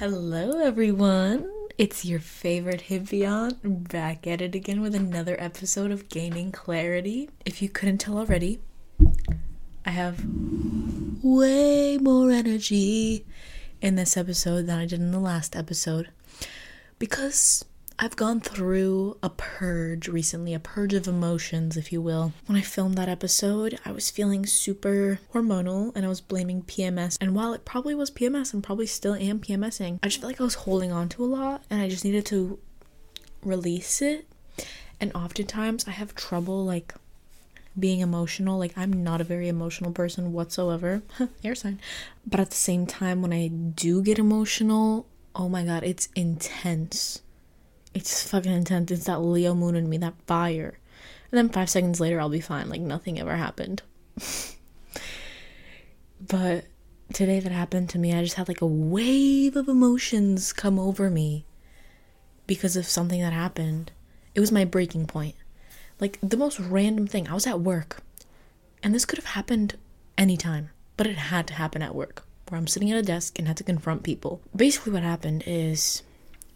Hello, everyone. It's your favorite hippie on back at it again with another episode of Gaining Clarity. If you couldn't tell already, I have way more energy in this episode than I did in the last episode because I've gone through a purge recently, a purge of emotions, if you will. When I filmed that episode, I was feeling super hormonal and I was blaming PMS. And while it probably was PMS and probably still am PMSing, I just felt like I was holding on to a lot and I just needed to release it. And oftentimes I have trouble like being emotional. Like I'm not a very emotional person whatsoever. Air sign. But at the same time when I do get emotional, oh my god, it's intense it's fucking intense. It's that Leo moon in me, that fire. And then five seconds later, I'll be fine. Like nothing ever happened. but today, that happened to me. I just had like a wave of emotions come over me because of something that happened. It was my breaking point. Like the most random thing. I was at work, and this could have happened anytime, but it had to happen at work where I'm sitting at a desk and had to confront people. Basically, what happened is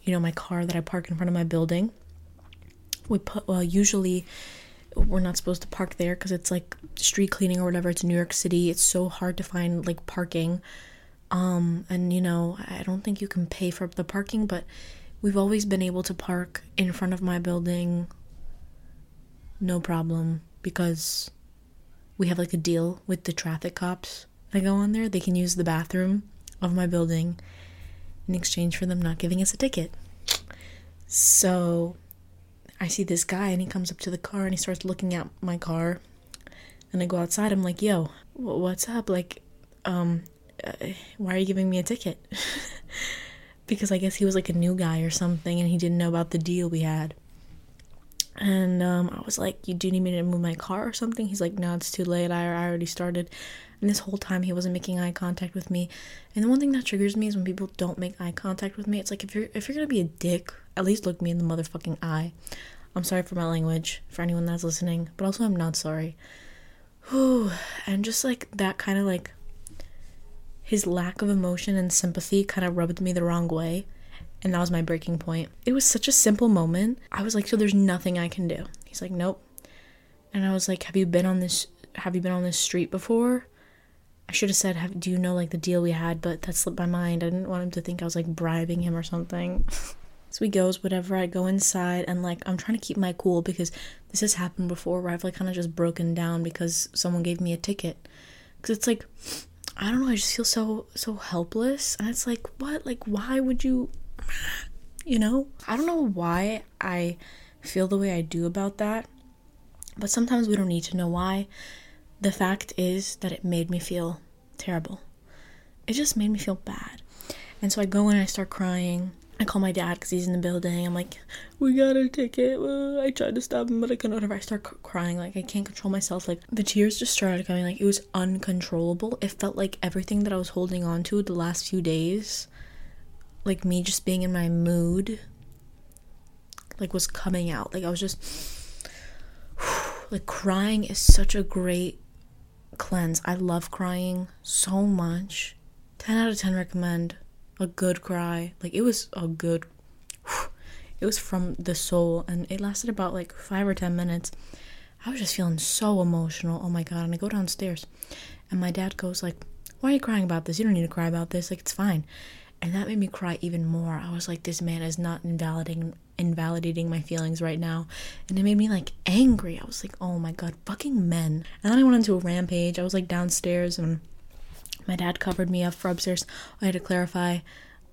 you know, my car that I park in front of my building. We put, well, usually we're not supposed to park there because it's like street cleaning or whatever. It's New York City. It's so hard to find like parking. Um, and you know, I don't think you can pay for the parking, but we've always been able to park in front of my building no problem because we have like a deal with the traffic cops that go on there. They can use the bathroom of my building in exchange for them not giving us a ticket. So I see this guy and he comes up to the car and he starts looking at my car. And I go outside. I'm like, yo, what's up? Like, um, uh, why are you giving me a ticket? because I guess he was like a new guy or something and he didn't know about the deal we had. And um, I was like, You do need me to move my car or something? He's like, No, it's too late. I, I already started. And this whole time he wasn't making eye contact with me. And the one thing that triggers me is when people don't make eye contact with me. It's like if you're if you're gonna be a dick, at least look me in the motherfucking eye. I'm sorry for my language for anyone that's listening, but also I'm not sorry. Whew. And just like that kind of like his lack of emotion and sympathy kind of rubbed me the wrong way. And that was my breaking point. It was such a simple moment. I was like, so there's nothing I can do. He's like, nope. And I was like, have you been on this have you been on this street before? I should have said, have, do you know like the deal we had? But that slipped my mind. I didn't want him to think I was like bribing him or something. so he goes, whatever. I go inside and like I'm trying to keep my cool because this has happened before where I've like kind of just broken down because someone gave me a ticket. Because it's like, I don't know. I just feel so so helpless, and it's like, what? Like, why would you? You know, I don't know why I feel the way I do about that, but sometimes we don't need to know why. The fact is that it made me feel terrible. It just made me feel bad. And so I go in and I start crying. I call my dad because he's in the building. I'm like, we got a ticket. Uh, I tried to stop him, but I couldn't. Whatever. I start crying. Like, I can't control myself. Like, the tears just started coming. Like, it was uncontrollable. It felt like everything that I was holding on to the last few days, like me just being in my mood, like, was coming out. Like, I was just, like, crying is such a great cleanse. I love crying so much. 10 out of 10 recommend a good cry. Like it was a good it was from the soul and it lasted about like 5 or 10 minutes. I was just feeling so emotional. Oh my god. And I go downstairs and my dad goes like, "Why are you crying about this? You don't need to cry about this. Like it's fine." And that made me cry even more. I was like, "This man is not invalidating invalidating my feelings right now. And it made me like angry. I was like, oh my god, fucking men. And then I went into a rampage. I was like downstairs and my dad covered me up for upstairs. I had to clarify.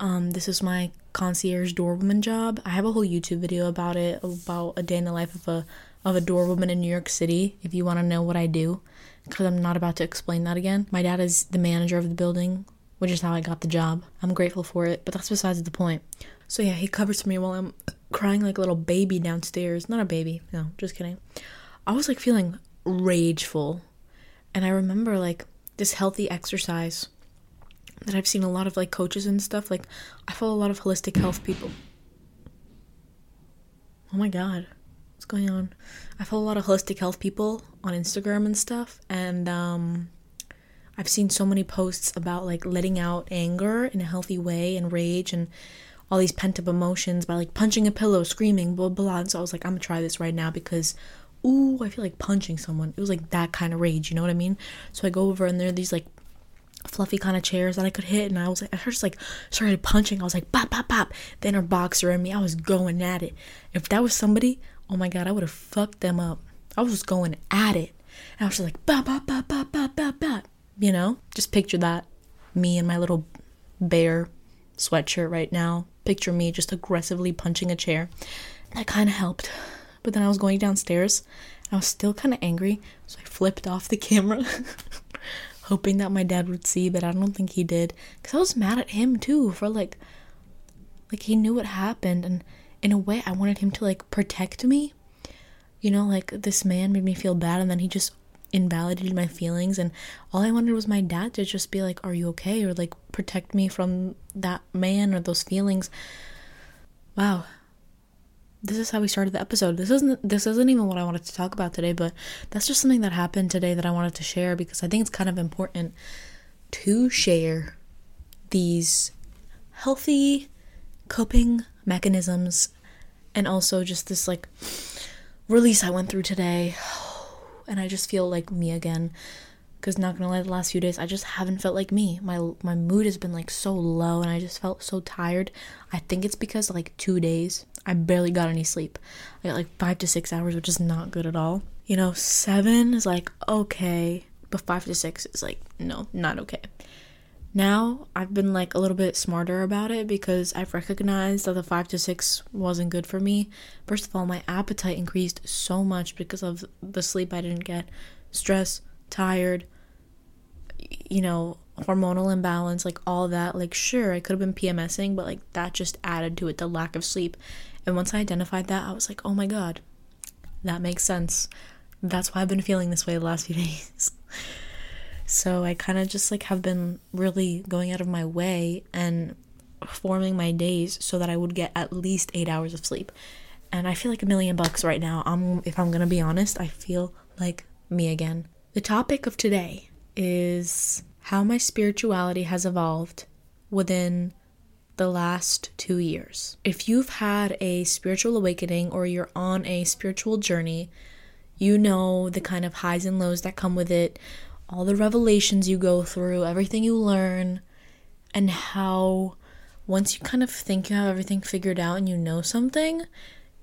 Um, this is my concierge doorwoman job. I have a whole YouTube video about it, about a day in the life of a of a doorwoman in New York City. If you want to know what I do, because I'm not about to explain that again. My dad is the manager of the building, which is how I got the job. I'm grateful for it, but that's besides the point. So yeah, he covers me while I'm crying like a little baby downstairs. Not a baby, no, just kidding. I was like feeling rageful. And I remember like this healthy exercise that I've seen a lot of like coaches and stuff. Like, I follow a lot of holistic health people. Oh my god, what's going on? I follow a lot of holistic health people on Instagram and stuff. And um, I've seen so many posts about like letting out anger in a healthy way and rage and all these pent up emotions by like punching a pillow, screaming, blah, blah. And so I was like, I'm gonna try this right now because, ooh, I feel like punching someone. It was like that kind of rage, you know what I mean? So I go over and there are these like fluffy kind of chairs that I could hit, and I was like, I just like started punching. I was like, pop, pop, pop. The inner boxer in me, I was going at it. If that was somebody, oh my god, I would have fucked them up. I was just going at it. And I was just like, bop, bop, bop, bop, bop, bop, bop. You know, just picture that. Me and my little bear sweatshirt right now. Picture me just aggressively punching a chair. That kind of helped. But then I was going downstairs and I was still kind of angry, so I flipped off the camera, hoping that my dad would see, but I don't think he did. Because I was mad at him too for like, like he knew what happened, and in a way, I wanted him to like protect me. You know, like this man made me feel bad, and then he just invalidated my feelings and all I wanted was my dad to just be like, "Are you okay?" or like protect me from that man or those feelings. Wow. This is how we started the episode. This isn't this isn't even what I wanted to talk about today, but that's just something that happened today that I wanted to share because I think it's kind of important to share these healthy coping mechanisms and also just this like release I went through today and I just feel like me again. Cause not gonna lie, the last few days I just haven't felt like me. My my mood has been like so low, and I just felt so tired. I think it's because like two days I barely got any sleep. I got like five to six hours, which is not good at all. You know, seven is like okay, but five to six is like no, not okay. Now I've been like a little bit smarter about it because I've recognized that the five to six wasn't good for me. First of all, my appetite increased so much because of the sleep I didn't get, stress, tired, you know, hormonal imbalance, like all that. Like, sure, I could have been PMSing, but like that just added to it the lack of sleep. And once I identified that, I was like, oh my god, that makes sense. That's why I've been feeling this way the last few days. So I kind of just like have been really going out of my way and forming my days so that I would get at least 8 hours of sleep. And I feel like a million bucks right now. I'm if I'm going to be honest, I feel like me again. The topic of today is how my spirituality has evolved within the last 2 years. If you've had a spiritual awakening or you're on a spiritual journey, you know the kind of highs and lows that come with it all the revelations you go through, everything you learn, and how once you kind of think you have everything figured out and you know something,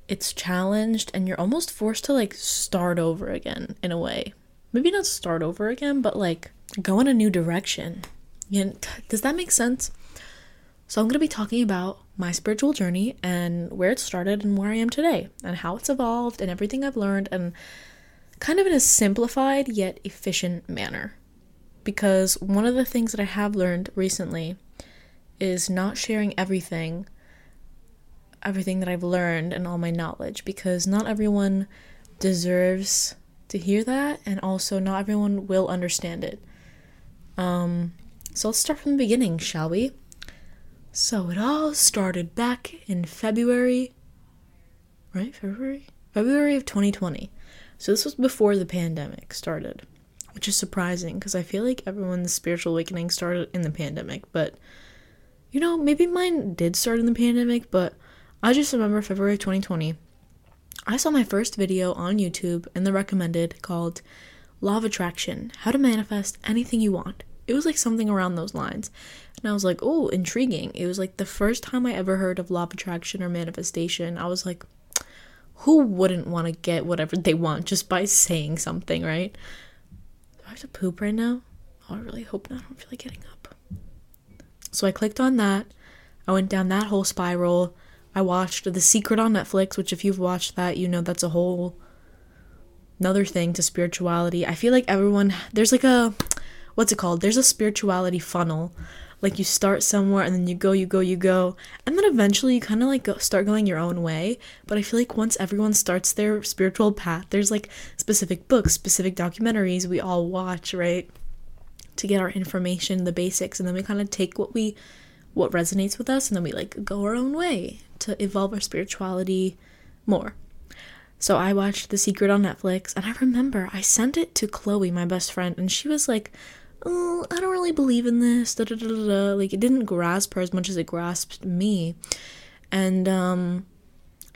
it's challenged and you're almost forced to like start over again in a way. Maybe not start over again, but like go in a new direction. You does that make sense? So, I'm going to be talking about my spiritual journey and where it started and where I am today and how it's evolved and everything I've learned and kind of in a simplified yet efficient manner. Because one of the things that I have learned recently is not sharing everything, everything that I've learned and all my knowledge, because not everyone deserves to hear that, and also not everyone will understand it. Um, so let's start from the beginning, shall we? So it all started back in February, right? February? February of 2020. So this was before the pandemic started, which is surprising because I feel like everyone's spiritual awakening started in the pandemic, but you know, maybe mine did start in the pandemic, but I just remember February 2020. I saw my first video on YouTube in the recommended called Law of Attraction How to Manifest Anything You Want. It was like something around those lines. And I was like, oh, intriguing. It was like the first time I ever heard of law of attraction or manifestation. I was like, who wouldn't want to get whatever they want just by saying something, right? Do I have to poop right now? Oh, I really hope not. I don't feel like getting up. So I clicked on that. I went down that whole spiral. I watched The Secret on Netflix, which, if you've watched that, you know that's a whole another thing to spirituality. I feel like everyone, there's like a, what's it called? There's a spirituality funnel like you start somewhere and then you go you go you go and then eventually you kind of like go, start going your own way. But i feel like once everyone starts their spiritual path there's like specific books specific documentaries we all watch right to get our information the basics and then we kind of take what we what resonates with us and then we like go our own way to evolve our spirituality more. So I watched The Secret on Netflix, and I remember I sent it to Chloe, my best friend, and she was like, oh, I don't really believe in this. Da, da, da, da. Like it didn't grasp her as much as it grasped me. And um,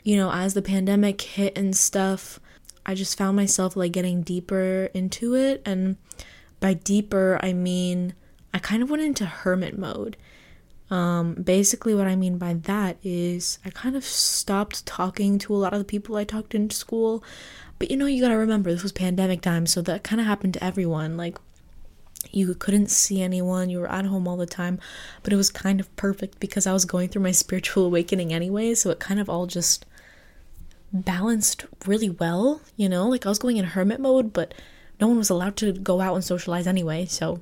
you know, as the pandemic hit and stuff, I just found myself like getting deeper into it. And by deeper, I mean I kind of went into hermit mode. Um, basically, what I mean by that is I kind of stopped talking to a lot of the people I talked in school. But you know, you gotta remember this was pandemic time, so that kind of happened to everyone. Like, you couldn't see anyone, you were at home all the time, but it was kind of perfect because I was going through my spiritual awakening anyway, so it kind of all just balanced really well, you know? Like, I was going in hermit mode, but no one was allowed to go out and socialize anyway, so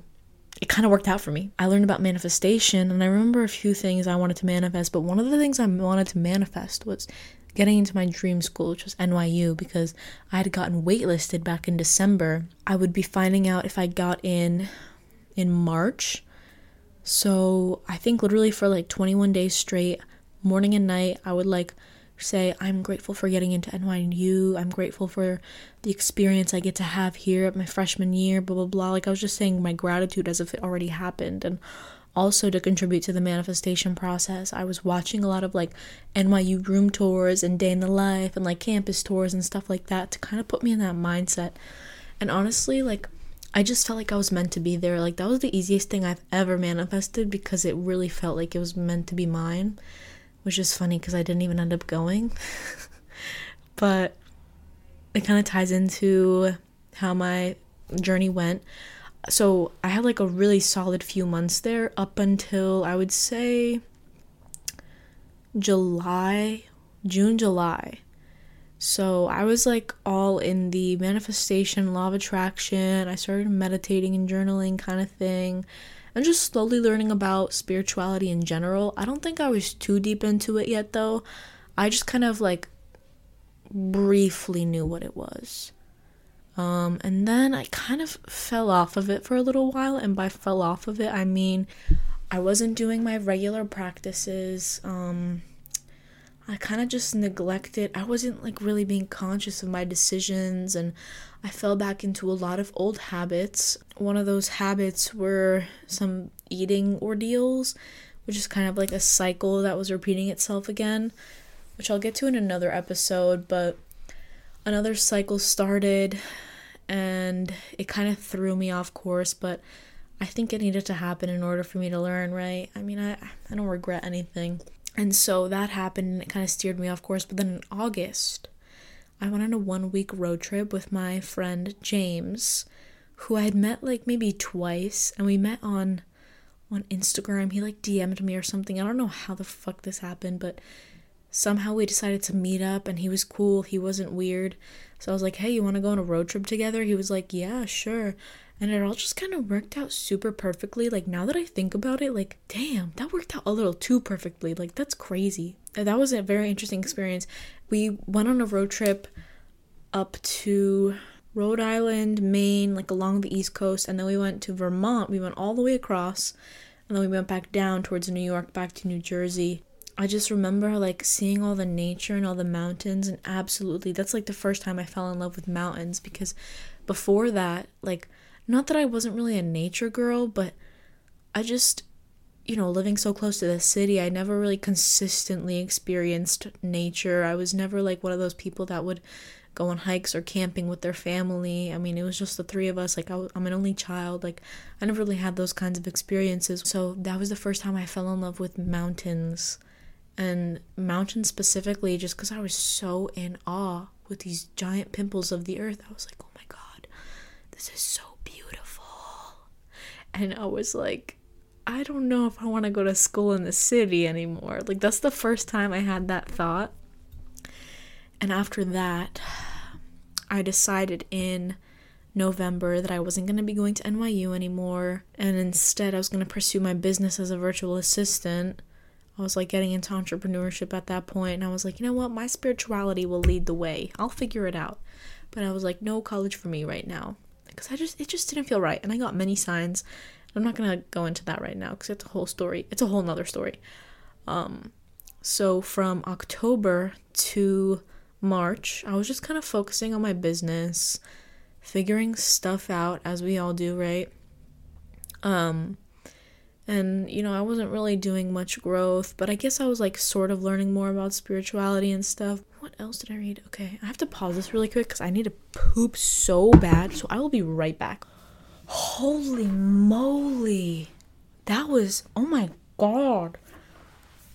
it kind of worked out for me. I learned about manifestation and I remember a few things I wanted to manifest, but one of the things I wanted to manifest was getting into my dream school, which was NYU, because I had gotten waitlisted back in December. I would be finding out if I got in in March. So I think literally for like 21 days straight, morning and night, I would like say, I'm grateful for getting into NYU. I'm grateful for the experience I get to have here at my freshman year, blah, blah, blah. Like, I was just saying my gratitude as if it already happened. And also to contribute to the manifestation process, I was watching a lot of like NYU room tours and day in the life and like campus tours and stuff like that to kind of put me in that mindset. And honestly, like, I just felt like I was meant to be there. Like, that was the easiest thing I've ever manifested because it really felt like it was meant to be mine which is funny because I didn't even end up going. but it kind of ties into how my journey went. So I had like a really solid few months there up until I would say July, June, July. So I was like all in the manifestation, law of attraction. I started meditating and journaling kind of thing and just slowly learning about spirituality in general. I don't think I was too deep into it yet though. I just kind of like briefly knew what it was. Um, and then I kind of fell off of it for a little while, and by fell off of it, I mean I wasn't doing my regular practices. Um, I kind of just neglected. I wasn't like really being conscious of my decisions and I fell back into a lot of old habits. One of those habits were some eating ordeals, which is kind of like a cycle that was repeating itself again, which I'll get to in another episode, but another cycle started and it kind of threw me off course, but I think it needed to happen in order for me to learn, right? I mean, I I don't regret anything. And so that happened and it kind of steered me off course. But then in August, I went on a one week road trip with my friend James, who I had met like maybe twice. And we met on on Instagram. He like DM'd me or something. I don't know how the fuck this happened, but somehow we decided to meet up and he was cool. He wasn't weird. So I was like, hey, you want to go on a road trip together? He was like, yeah, sure and it all just kind of worked out super perfectly. Like now that I think about it, like damn, that worked out a little too perfectly. Like that's crazy. That was a very interesting experience. We went on a road trip up to Rhode Island, Maine, like along the East Coast, and then we went to Vermont. We went all the way across, and then we went back down towards New York, back to New Jersey. I just remember like seeing all the nature and all the mountains, and absolutely, that's like the first time I fell in love with mountains because before that, like not that I wasn't really a nature girl, but I just, you know, living so close to the city, I never really consistently experienced nature. I was never like one of those people that would go on hikes or camping with their family. I mean, it was just the three of us. Like, I, am an only child. Like, I never really had those kinds of experiences. So, that was the first time I fell in love with mountains. And mountains specifically, just because I was so in awe with these giant pimples of the earth. I was like, oh my God, this is so beautiful. and I was like, I don't know if I want to go to school in the city anymore. Like, that's the first time I had that thought. And after that, I decided in November that I wasn't going to be going to NYU anymore. And instead, I was going to pursue my business as a virtual assistant. I was like getting into entrepreneurship at that point, and I was like, you know what, my spirituality will lead the way. I'll figure it out. But I was like, no college for me right now because I just it just didn't feel right, and I got many signs. I'm not gonna go into that right now because it's a whole story. It's a whole nother story. Um, so from October to March, I was just kind of focusing on my business, figuring stuff out as we all do, right? Um, and you know, I wasn't really doing much growth, but I guess I was like sort of learning more about spirituality and stuff. What else did I read? Okay, I have to pause this really quick because I need to poop so bad, so I will be right back. Holy moly! That was, oh my god.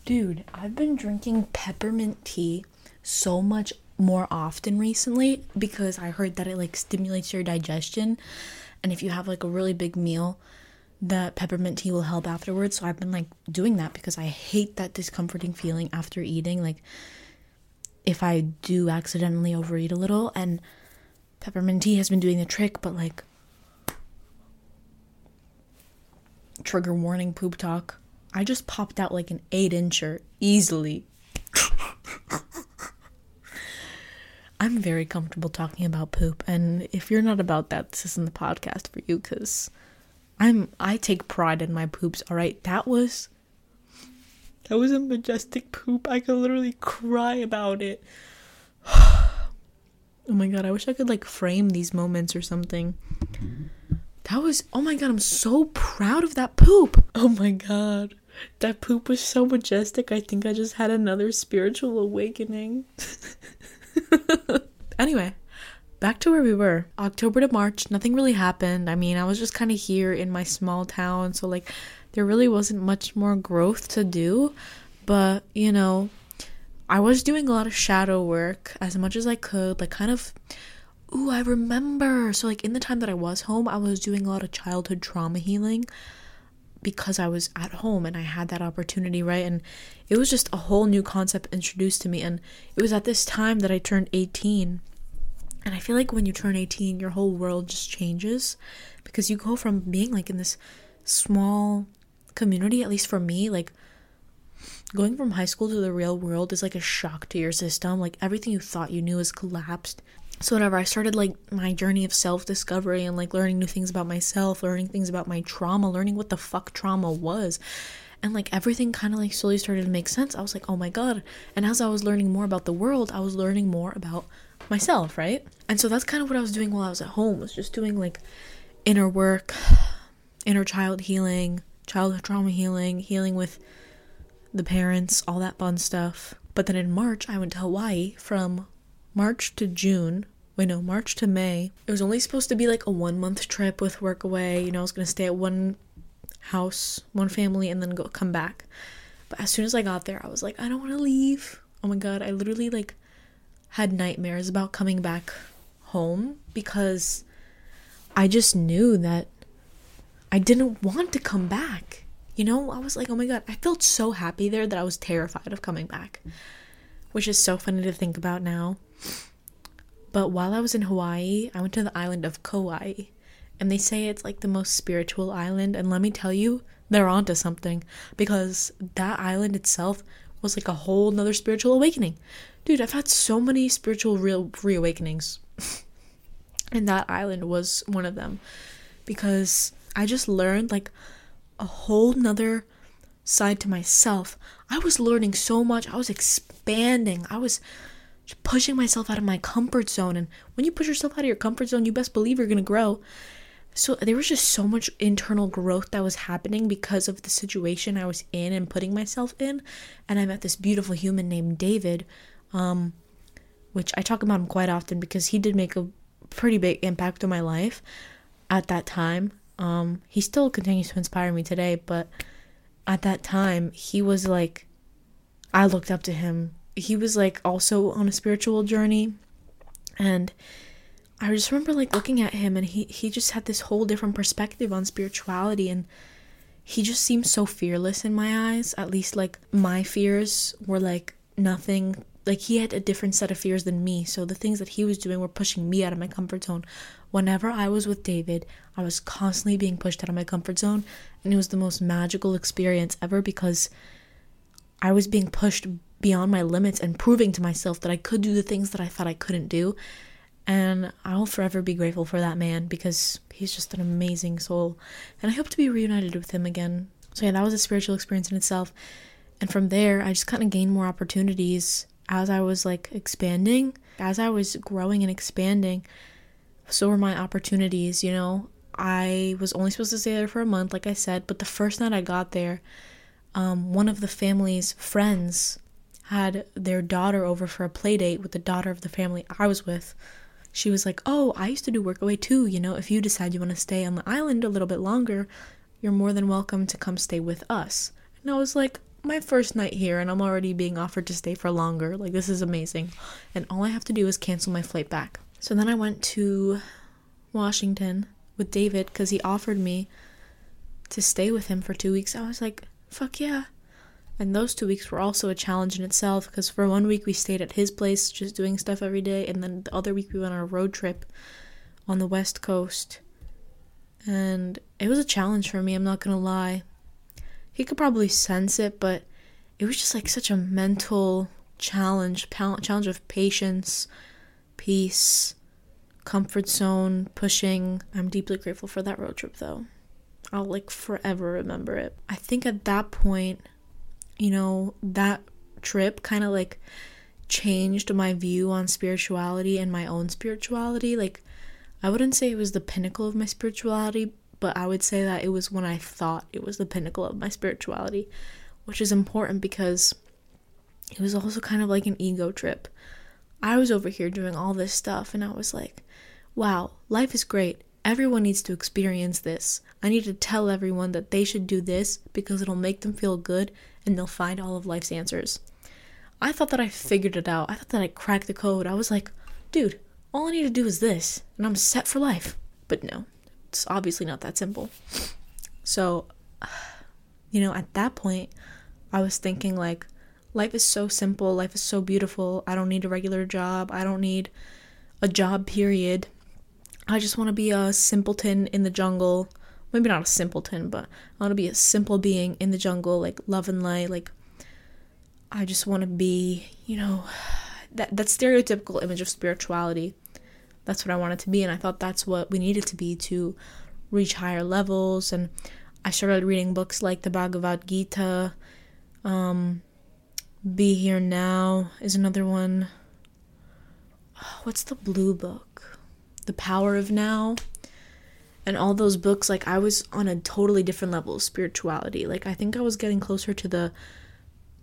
Dude, I've been drinking peppermint tea so much more often recently because I heard that it like stimulates your digestion. And if you have like a really big meal, that peppermint tea will help afterwards. So I've been like doing that because I hate that discomforting feeling after eating. Like if I do accidentally overeat a little, and peppermint tea has been doing the trick, but like trigger warning poop talk. I just popped out like an eight incher easily. I'm very comfortable talking about poop, and if you're not about that, this isn't the podcast for you because I'm I take pride in my poops. All right, that was that was a majestic poop. I could literally cry about it. oh my god, I wish I could like frame these moments or something. That was oh my god, I'm so proud of that poop. Oh my god. That poop was so majestic. I think I just had another spiritual awakening. anyway, back to where we were. October to March, nothing really happened. I mean, I was just kind of here in my small town, so like there really wasn't much more growth to do. But, you know, I was doing a lot of shadow work as much as I could, like kind of Ooh, I remember. So like in the time that I was home, I was doing a lot of childhood trauma healing because I was at home and I had that opportunity, right? And it was just a whole new concept introduced to me. And it was at this time that I turned 18. And I feel like when you turn 18, your whole world just changes because you go from being like in this small community, at least for me, like going from high school to the real world is like a shock to your system. Like everything you thought you knew has collapsed so whenever i started like my journey of self-discovery and like learning new things about myself learning things about my trauma learning what the fuck trauma was and like everything kind of like slowly started to make sense i was like oh my god and as i was learning more about the world i was learning more about myself right and so that's kind of what i was doing while i was at home was just doing like inner work inner child healing childhood trauma healing healing with the parents all that fun stuff but then in march i went to hawaii from March to June. Wait, no, March to May. It was only supposed to be like a one month trip with Workaway. You know, I was gonna stay at one house, one family, and then go come back. But as soon as I got there, I was like, I don't want to leave. Oh my god, I literally like had nightmares about coming back home because I just knew that I didn't want to come back. You know, I was like, oh my god, I felt so happy there that I was terrified of coming back, which is so funny to think about now. But while I was in Hawaii, I went to the island of Kauai. And they say it's like the most spiritual island. And let me tell you, they're onto something. Because that island itself was like a whole nother spiritual awakening. Dude, I've had so many spiritual real reawakenings. and that island was one of them. Because I just learned like a whole nother side to myself. I was learning so much. I was expanding. I was pushing myself out of my comfort zone. And when you push yourself out of your comfort zone, you best believe you're going to grow. So there was just so much internal growth that was happening because of the situation I was in and putting myself in. And I met this beautiful human named David, um, which I talk about him quite often because he did make a pretty big impact on my life at that time. Um, he still continues to inspire me today, but at that time, he was like, I looked up to him he was like also on a spiritual journey and I just remember like looking at him and he he just had this whole different perspective on spirituality and he just seemed so fearless in my eyes. At least like my fears were like nothing like he had a different set of fears than me. So the things that he was doing were pushing me out of my comfort zone. Whenever I was with David, I was constantly being pushed out of my comfort zone and it was the most magical experience ever because I was being pushed beyond my limits and proving to myself that I could do the things that I thought I couldn't do. And I'll forever be grateful for that man because he's just an amazing soul. And I hope to be reunited with him again. So, yeah, that was a spiritual experience in itself. And from there, I just kind of gained more opportunities as I was like expanding. As I was growing and expanding, so were my opportunities, you know. I was only supposed to stay there for a month, like I said, but the first night I got there, um, one of the family's friends had their daughter over for a play date with the daughter of the family I was with. She was like, Oh, I used to do workaway too. You know, if you decide you want to stay on the island a little bit longer, you're more than welcome to come stay with us. And I was like, My first night here, and I'm already being offered to stay for longer. Like, this is amazing. And all I have to do is cancel my flight back. So then I went to Washington with David because he offered me to stay with him for two weeks. I was like, Fuck yeah. And those two weeks were also a challenge in itself because for one week we stayed at his place just doing stuff every day, and then the other week we went on a road trip on the West Coast. And it was a challenge for me, I'm not gonna lie. He could probably sense it, but it was just like such a mental challenge challenge of patience, peace, comfort zone, pushing. I'm deeply grateful for that road trip though. I'll like forever remember it. I think at that point, you know, that trip kind of like changed my view on spirituality and my own spirituality. Like, I wouldn't say it was the pinnacle of my spirituality, but I would say that it was when I thought it was the pinnacle of my spirituality, which is important because it was also kind of like an ego trip. I was over here doing all this stuff, and I was like, wow, life is great. Everyone needs to experience this. I need to tell everyone that they should do this because it'll make them feel good and they'll find all of life's answers. I thought that I figured it out. I thought that I cracked the code. I was like, dude, all I need to do is this, and I'm set for life. But no, it's obviously not that simple. So, you know, at that point, I was thinking, like, life is so simple. Life is so beautiful. I don't need a regular job. I don't need a job, period. I just want to be a simpleton in the jungle maybe not a simpleton, but I want to be a simple being in the jungle, like love and light. Like I just want to be, you know, that that stereotypical image of spirituality. That's what I wanted to be, and I thought that's what we needed to be to reach higher levels. And I started reading books like the Bhagavad Gita. Um, be Here Now is another one. What's the blue book? The Power of Now and all those books like i was on a totally different level of spirituality like i think i was getting closer to the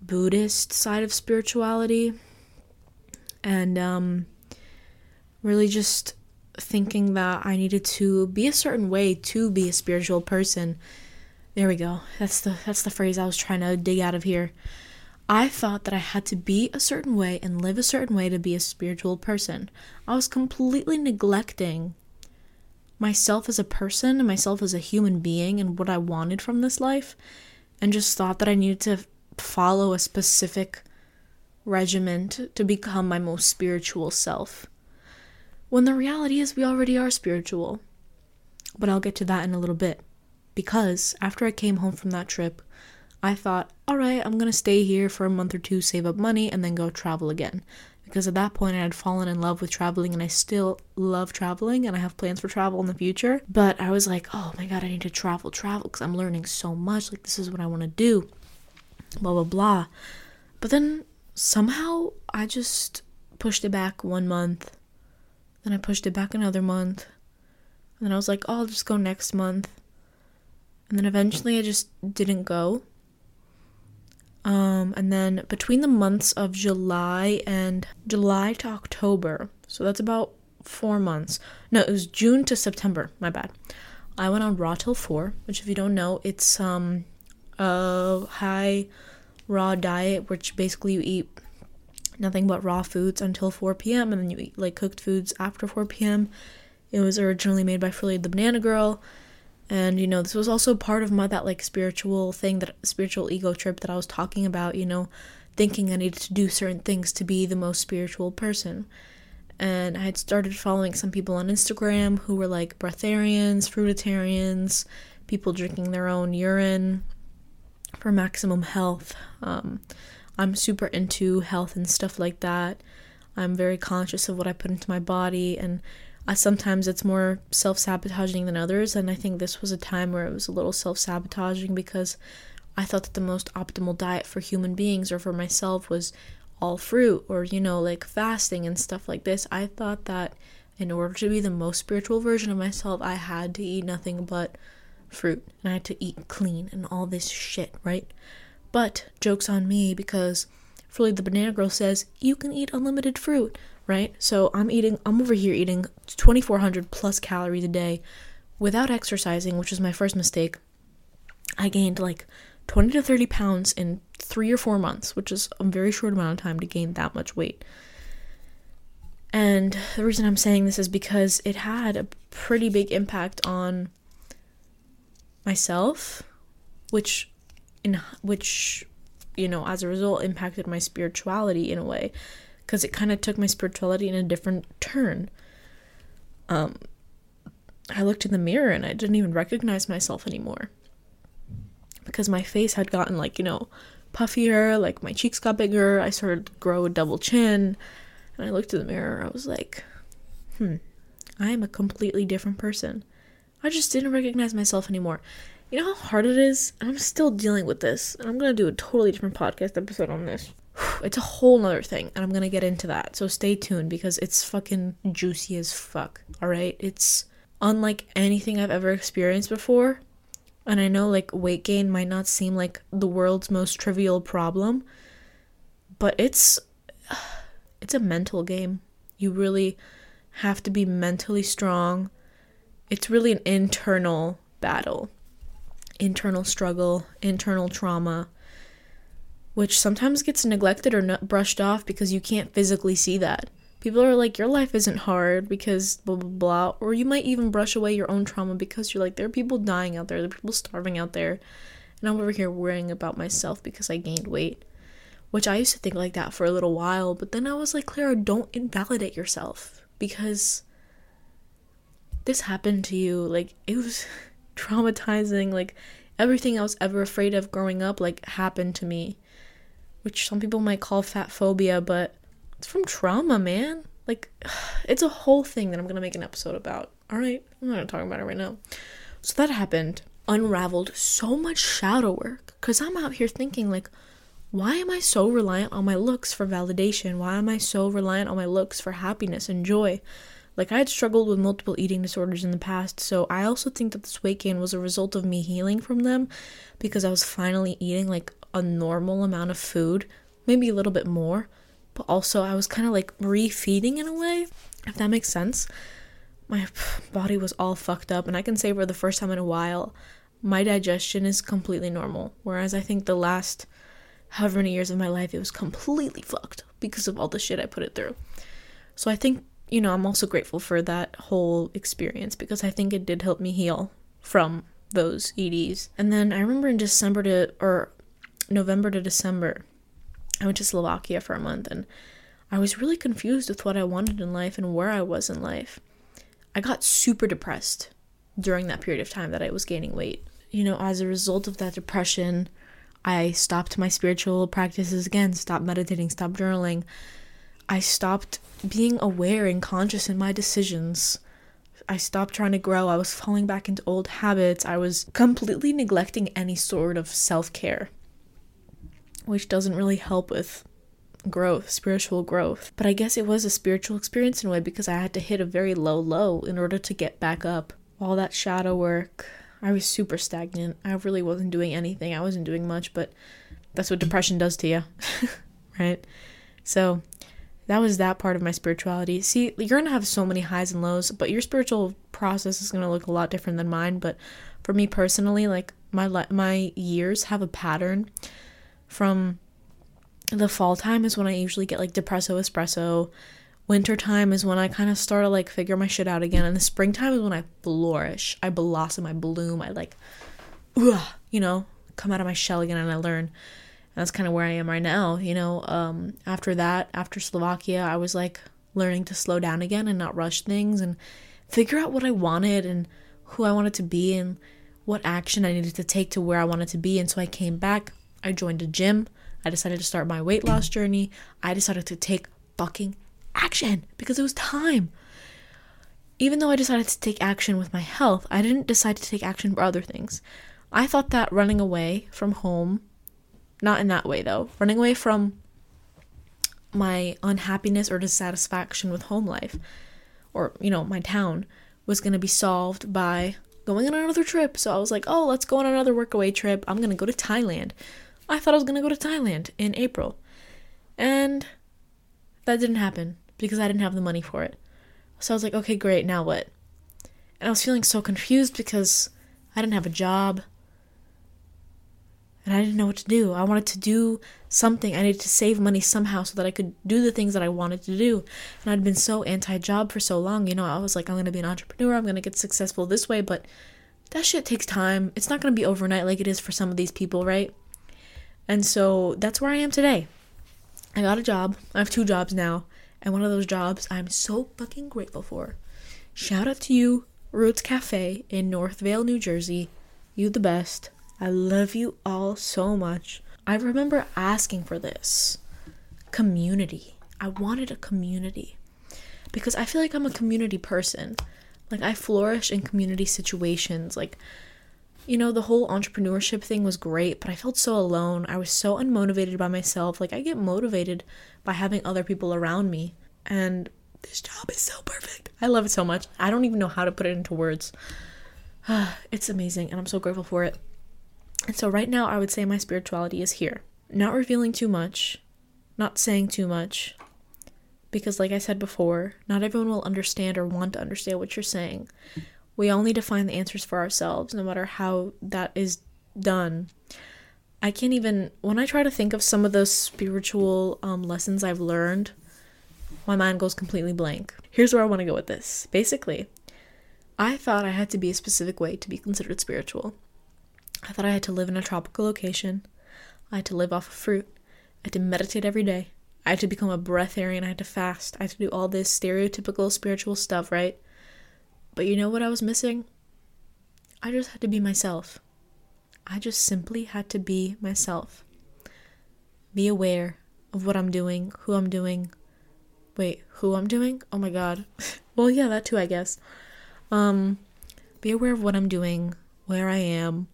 buddhist side of spirituality and um really just thinking that i needed to be a certain way to be a spiritual person there we go that's the that's the phrase i was trying to dig out of here I thought that I had to be a certain way and live a certain way to be a spiritual person. I was completely neglecting myself as a person and myself as a human being and what I wanted from this life, and just thought that I needed to follow a specific regiment to become my most spiritual self. When the reality is, we already are spiritual. But I'll get to that in a little bit. Because after I came home from that trip, I thought, alright, I'm gonna stay here for a month or two, save up money, and then go travel again because at that point I had fallen in love with traveling and I still love traveling and I have plans for travel in the future. But I was like, oh my god, I need to travel, travel because I'm learning so much. Like, this is what I want to do. Blah, blah, blah. But then somehow I just pushed it back one month. Then I pushed it back another month. And then I was like, oh, I'll just go next month. And then eventually I just didn't go. Um, and then between the months of July and July to October, so that's about four months. No, it was June to September. My bad. I went on Raw Till Four, which, if you don't know, it's um a high raw diet, which basically you eat nothing but raw foods until 4 p.m. and then you eat like cooked foods after 4 p.m. It was originally made by Freelee the Banana Girl and you know this was also part of my that like spiritual thing that spiritual ego trip that i was talking about you know thinking i needed to do certain things to be the most spiritual person and i had started following some people on instagram who were like breatharians fruitarians people drinking their own urine for maximum health um, i'm super into health and stuff like that i'm very conscious of what i put into my body and uh, sometimes it's more self sabotaging than others, and I think this was a time where it was a little self sabotaging because I thought that the most optimal diet for human beings or for myself was all fruit or, you know, like fasting and stuff like this. I thought that in order to be the most spiritual version of myself, I had to eat nothing but fruit and I had to eat clean and all this shit, right? But joke's on me because Freelee the Banana Girl says you can eat unlimited fruit, right? So I'm eating, I'm over here eating 2,400 plus calories a day without exercising, which was my first mistake. I gained like 20 to 30 pounds in three or four months, which is a very short amount of time to gain that much weight. And the reason I'm saying this is because it had a pretty big impact on myself, which in which you know, as a result impacted my spirituality in a way because it kind of took my spirituality in a different turn. Um I looked in the mirror and I didn't even recognize myself anymore. Because my face had gotten like, you know, puffier, like my cheeks got bigger, I started to grow a double chin and I looked in the mirror, I was like, hmm, I am a completely different person. I just didn't recognize myself anymore. You know how hard it is? I'm still dealing with this. And I'm going to do a totally different podcast episode on this. It's a whole nother thing, and I'm going to get into that. So stay tuned because it's fucking juicy as fuck. Alright? It's unlike anything I've ever experienced before. And I know like weight gain might not seem like the world's most trivial problem, but it's it's a mental game. You really have to be mentally strong. It's really an internal battle, internal struggle, internal trauma, which sometimes gets neglected or brushed off because you can't physically see that. People are like, your life isn't hard because blah, blah, blah. Or you might even brush away your own trauma because you're like, there are people dying out there, there are people starving out there. And I'm over here worrying about myself because I gained weight which I used to think like that for a little while, but then I was like, Clara, don't invalidate yourself because this happened to you. Like, it was traumatizing. Like, everything I was ever afraid of growing up, like, happened to me, which some people might call fat phobia, but it's from trauma, man. Like, it's a whole thing that I'm gonna make an episode about. Alright, I'm not gonna talk about it right now. So that happened, unraveled so much shadow work, because I'm out here thinking, like, why am I so reliant on my looks for validation? Why am I so reliant on my looks for happiness and joy? Like, I had struggled with multiple eating disorders in the past, so I also think that this weight gain was a result of me healing from them because I was finally eating like a normal amount of food, maybe a little bit more, but also I was kind of like refeeding in a way, if that makes sense. My body was all fucked up, and I can say for the first time in a while, my digestion is completely normal, whereas I think the last however many years of my life, it was completely fucked because of all the shit I put it through. So I think, you know, I'm also grateful for that whole experience because I think it did help me heal from those EDs. And then I remember in December to, or November to December, I went to Slovakia for a month and I was really confused with what I wanted in life and where I was in life. I got super depressed during that period of time that I was gaining weight. You know, as a result of that depression, I stopped my spiritual practices again, stopped meditating, stopped journaling. I stopped being aware and conscious in my decisions. I stopped trying to grow. I was falling back into old habits. I was completely neglecting any sort of self care, which doesn't really help with growth, spiritual growth. But I guess it was a spiritual experience in a way because I had to hit a very low low in order to get back up. All that shadow work, I was super stagnant. I really wasn't doing anything. I wasn't doing much, but that's what depression does to you, right? So that was that part of my spirituality. See, you're going to have so many highs and lows, but your spiritual process is going to look a lot different than mine, but for me personally, like my my years have a pattern from the fall time is when I usually get like depresso espresso Wintertime is when I kind of start to like figure my shit out again. And the springtime is when I flourish. I blossom, I bloom, I like, ugh, you know, come out of my shell again and I learn. That's kind of where I am right now. You know, um, after that, after Slovakia, I was like learning to slow down again and not rush things and figure out what I wanted and who I wanted to be and what action I needed to take to where I wanted to be. And so I came back, I joined a gym, I decided to start my weight loss journey. I decided to take fucking action because it was time. Even though I decided to take action with my health, I didn't decide to take action for other things. I thought that running away from home, not in that way though, running away from my unhappiness or dissatisfaction with home life or, you know, my town was going to be solved by going on another trip. So I was like, oh, let's go on another workaway trip. I'm going to go to Thailand. I thought I was going to go to Thailand in April. And that didn't happen because I didn't have the money for it. So I was like, okay, great, now what? And I was feeling so confused because I didn't have a job and I didn't know what to do. I wanted to do something. I needed to save money somehow so that I could do the things that I wanted to do. And I'd been so anti job for so long, you know, I was like, I'm going to be an entrepreneur, I'm going to get successful this way, but that shit takes time. It's not going to be overnight like it is for some of these people, right? And so that's where I am today. I got a job. I have two jobs now. And one of those jobs I'm so fucking grateful for. Shout out to you, Roots Cafe in Northvale, New Jersey. You the best. I love you all so much. I remember asking for this community. I wanted a community because I feel like I'm a community person. Like, I flourish in community situations. Like, you know, the whole entrepreneurship thing was great, but I felt so alone. I was so unmotivated by myself. Like, I get motivated by having other people around me. And this job is so perfect. I love it so much. I don't even know how to put it into words. it's amazing, and I'm so grateful for it. And so, right now, I would say my spirituality is here. Not revealing too much, not saying too much, because, like I said before, not everyone will understand or want to understand what you're saying. We all need to find the answers for ourselves, no matter how that is done. I can't even, when I try to think of some of those spiritual um, lessons I've learned, my mind goes completely blank. Here's where I want to go with this. Basically, I thought I had to be a specific way to be considered spiritual. I thought I had to live in a tropical location. I had to live off of fruit. I had to meditate every day. I had to become a breatharian. I had to fast. I had to do all this stereotypical spiritual stuff, right? But you know what I was missing? I just had to be myself. I just simply had to be myself. Be aware of what I'm doing, who I'm doing. Wait, who I'm doing? Oh my god. well, yeah, that too, I guess. Um, be aware of what I'm doing, where I am,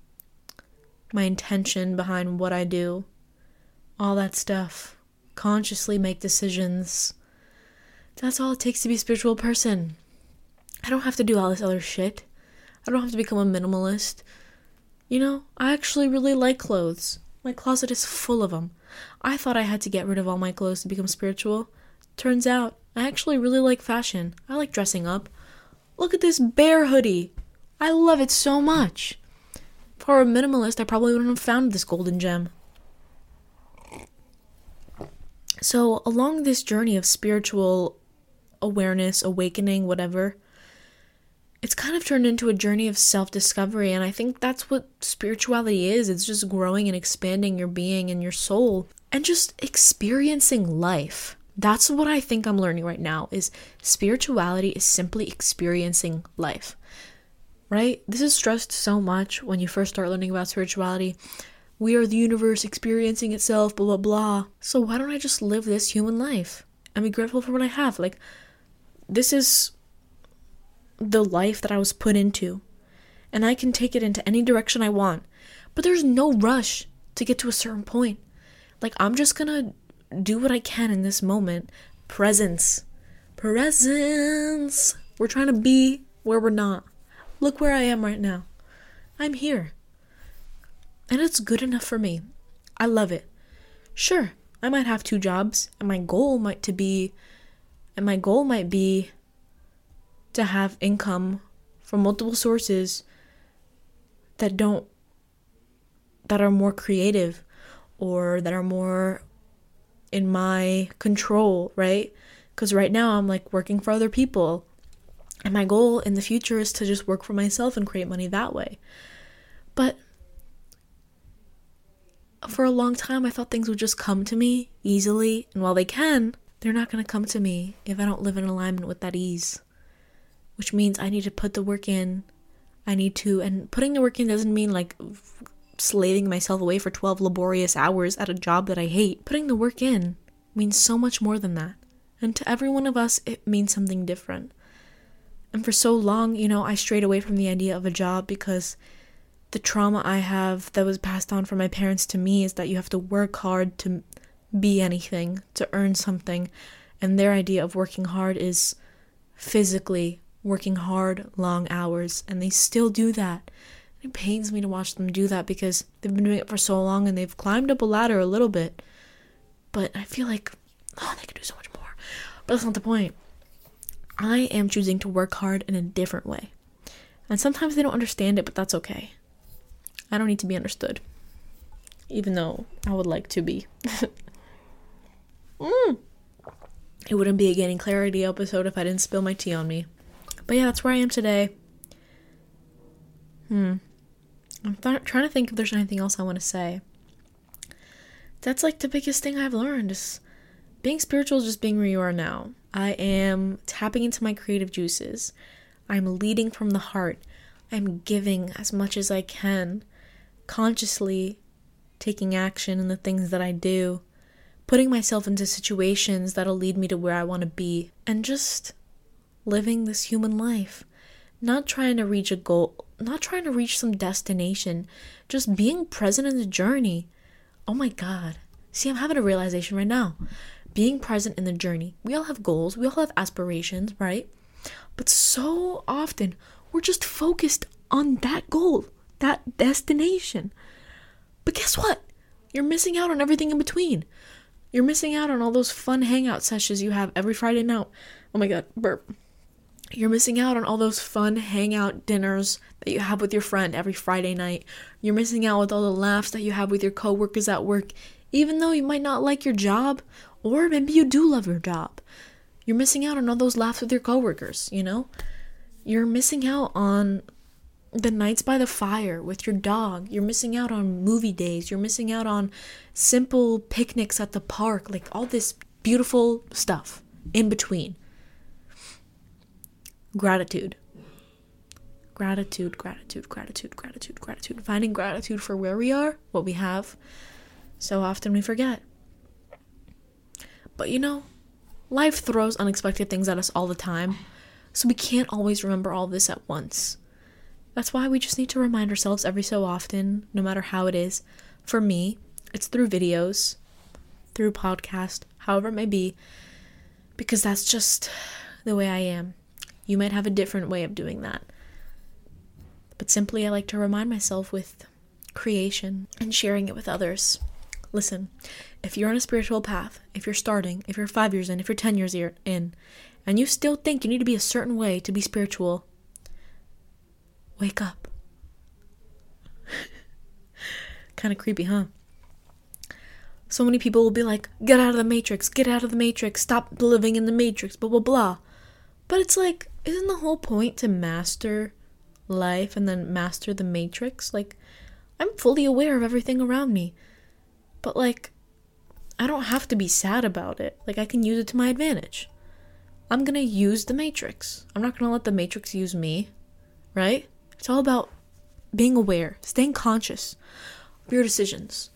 my intention behind what I do, all that stuff. Consciously make decisions. That's all it takes to be a spiritual person. I don't have to do all this other shit. I don't have to become a minimalist. You know, I actually really like clothes. My closet is full of them. I thought I had to get rid of all my clothes to become spiritual. Turns out, I actually really like fashion. I like dressing up. Look at this bear hoodie. I love it so much. For a minimalist, I probably wouldn't have found this golden gem. So, along this journey of spiritual awareness, awakening, whatever, it's kind of turned into a journey of self discovery. And I think that's what spirituality is it's just growing and expanding your being and your soul and just experiencing life. That's what I think I'm learning right now is spirituality is simply experiencing life right? This is stressed so much when you first start learning about spirituality. We are the universe experiencing itself, blah, blah, blah. So why don't I just live this human life and be grateful for what I have? Like, this is the life that I was put into, and I can take it into any direction I want. But there's no rush to get to a certain point. Like, I'm just gonna do what I can in this moment. Presence. Presence. We're trying to be where we're not. Look where I am right now. I'm here. And it's good enough for me. I love it. Sure, I might have two jobs, and my goal might to be and my goal might be to have income from multiple sources that don't that are more creative or that are more in my control, right? Cuz right now I'm like working for other people and my goal in the future is to just work for myself and create money that way. But for a long time, I thought things would just come to me easily. And while they can, they're not going to come to me if I don't live in alignment with that ease. Which means I need to put the work in. I need to, and putting the work in doesn't mean like slaving myself away for 12 laborious hours at a job that I hate. Putting the work in means so much more than that. And to every one of us, it means something different. And for so long, you know, I strayed away from the idea of a job because the trauma I have that was passed on from my parents to me is that you have to work hard to be anything, to earn something. And their idea of working hard is physically working hard, long hours, and they still do that. It pains me to watch them do that because they've been doing it for so long and they've climbed up a ladder a little bit. But I feel like, oh, they could do so much more. But that's not the point. I am choosing to work hard in a different way. And sometimes they don't understand it, but that's okay. I don't need to be understood. Even though I would like to be. mm. It wouldn't be a gaining clarity episode if I didn't spill my tea on me. But yeah, that's where I am today. Hmm. I'm th- trying to think if there's anything else I want to say. That's like the biggest thing I've learned is being spiritual is just being where you are now. I am tapping into my creative juices. I'm leading from the heart. I'm giving as much as I can, consciously taking action in the things that I do, putting myself into situations that'll lead me to where I want to be, and just living this human life. Not trying to reach a goal, not trying to reach some destination, just being present in the journey. Oh my God. See, I'm having a realization right now. Being present in the journey. We all have goals, we all have aspirations, right? But so often, we're just focused on that goal, that destination. But guess what? You're missing out on everything in between. You're missing out on all those fun hangout sessions you have every Friday night. Oh my god, burp. You're missing out on all those fun hangout dinners that you have with your friend every Friday night. You're missing out with all the laughs that you have with your coworkers at work, even though you might not like your job, or maybe you do love your job. You're missing out on all those laughs with your coworkers, you know? You're missing out on the nights by the fire with your dog. You're missing out on movie days. You're missing out on simple picnics at the park, like all this beautiful stuff in between. Gratitude. Gratitude, gratitude, gratitude, gratitude, gratitude. Finding gratitude for where we are, what we have. So often we forget. But you know, life throws unexpected things at us all the time, so we can't always remember all this at once. That's why we just need to remind ourselves every so often, no matter how it is. For me, it's through videos, through podcast, however it may be, because that's just the way I am. You might have a different way of doing that. But simply, I like to remind myself with creation and sharing it with others. Listen, if you're on a spiritual path, if you're starting, if you're five years in, if you're 10 years in, and you still think you need to be a certain way to be spiritual, wake up. kind of creepy, huh? So many people will be like, get out of the matrix, get out of the matrix, stop living in the matrix, blah, blah, blah. But it's like, isn't the whole point to master life and then master the matrix? Like, I'm fully aware of everything around me. But, like, I don't have to be sad about it. Like, I can use it to my advantage. I'm gonna use the matrix. I'm not gonna let the matrix use me, right? It's all about being aware, staying conscious of your decisions.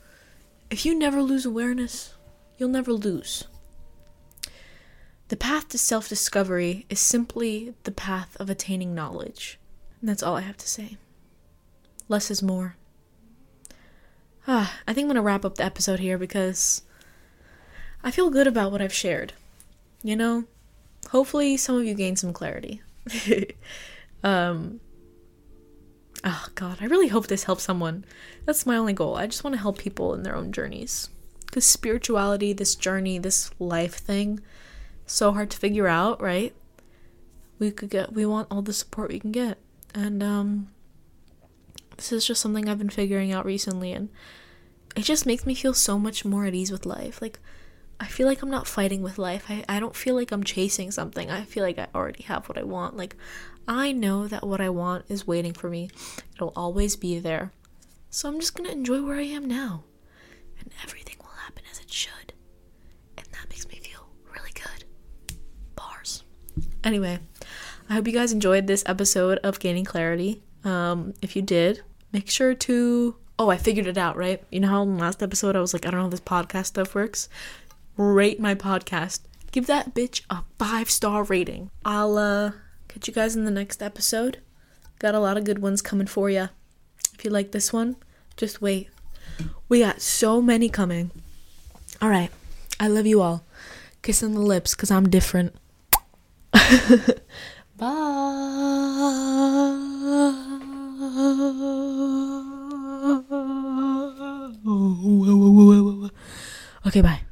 If you never lose awareness, you'll never lose. The path to self discovery is simply the path of attaining knowledge. And that's all I have to say. Less is more. Ah, I think I'm going to wrap up the episode here because I feel good about what I've shared. You know, hopefully some of you gain some clarity. um, oh, God, I really hope this helps someone. That's my only goal. I just want to help people in their own journeys. Because spirituality, this journey, this life thing, so hard to figure out, right? We could get we want all the support we can get. And um this is just something I've been figuring out recently and it just makes me feel so much more at ease with life. Like I feel like I'm not fighting with life. I, I don't feel like I'm chasing something. I feel like I already have what I want. Like I know that what I want is waiting for me. It'll always be there. So I'm just gonna enjoy where I am now. And everything will happen as it should. And that makes me feel really good. Bars. Anyway, I hope you guys enjoyed this episode of Gaining Clarity. Um, if you did, make sure to. Oh, I figured it out, right? You know how in the last episode I was like, I don't know how this podcast stuff works? Rate my podcast. Give that bitch a five star rating. I'll uh, catch you guys in the next episode. Got a lot of good ones coming for you. If you like this one, just wait. We got so many coming. All right. I love you all. Kiss on the lips because I'm different. bye. Okay, bye.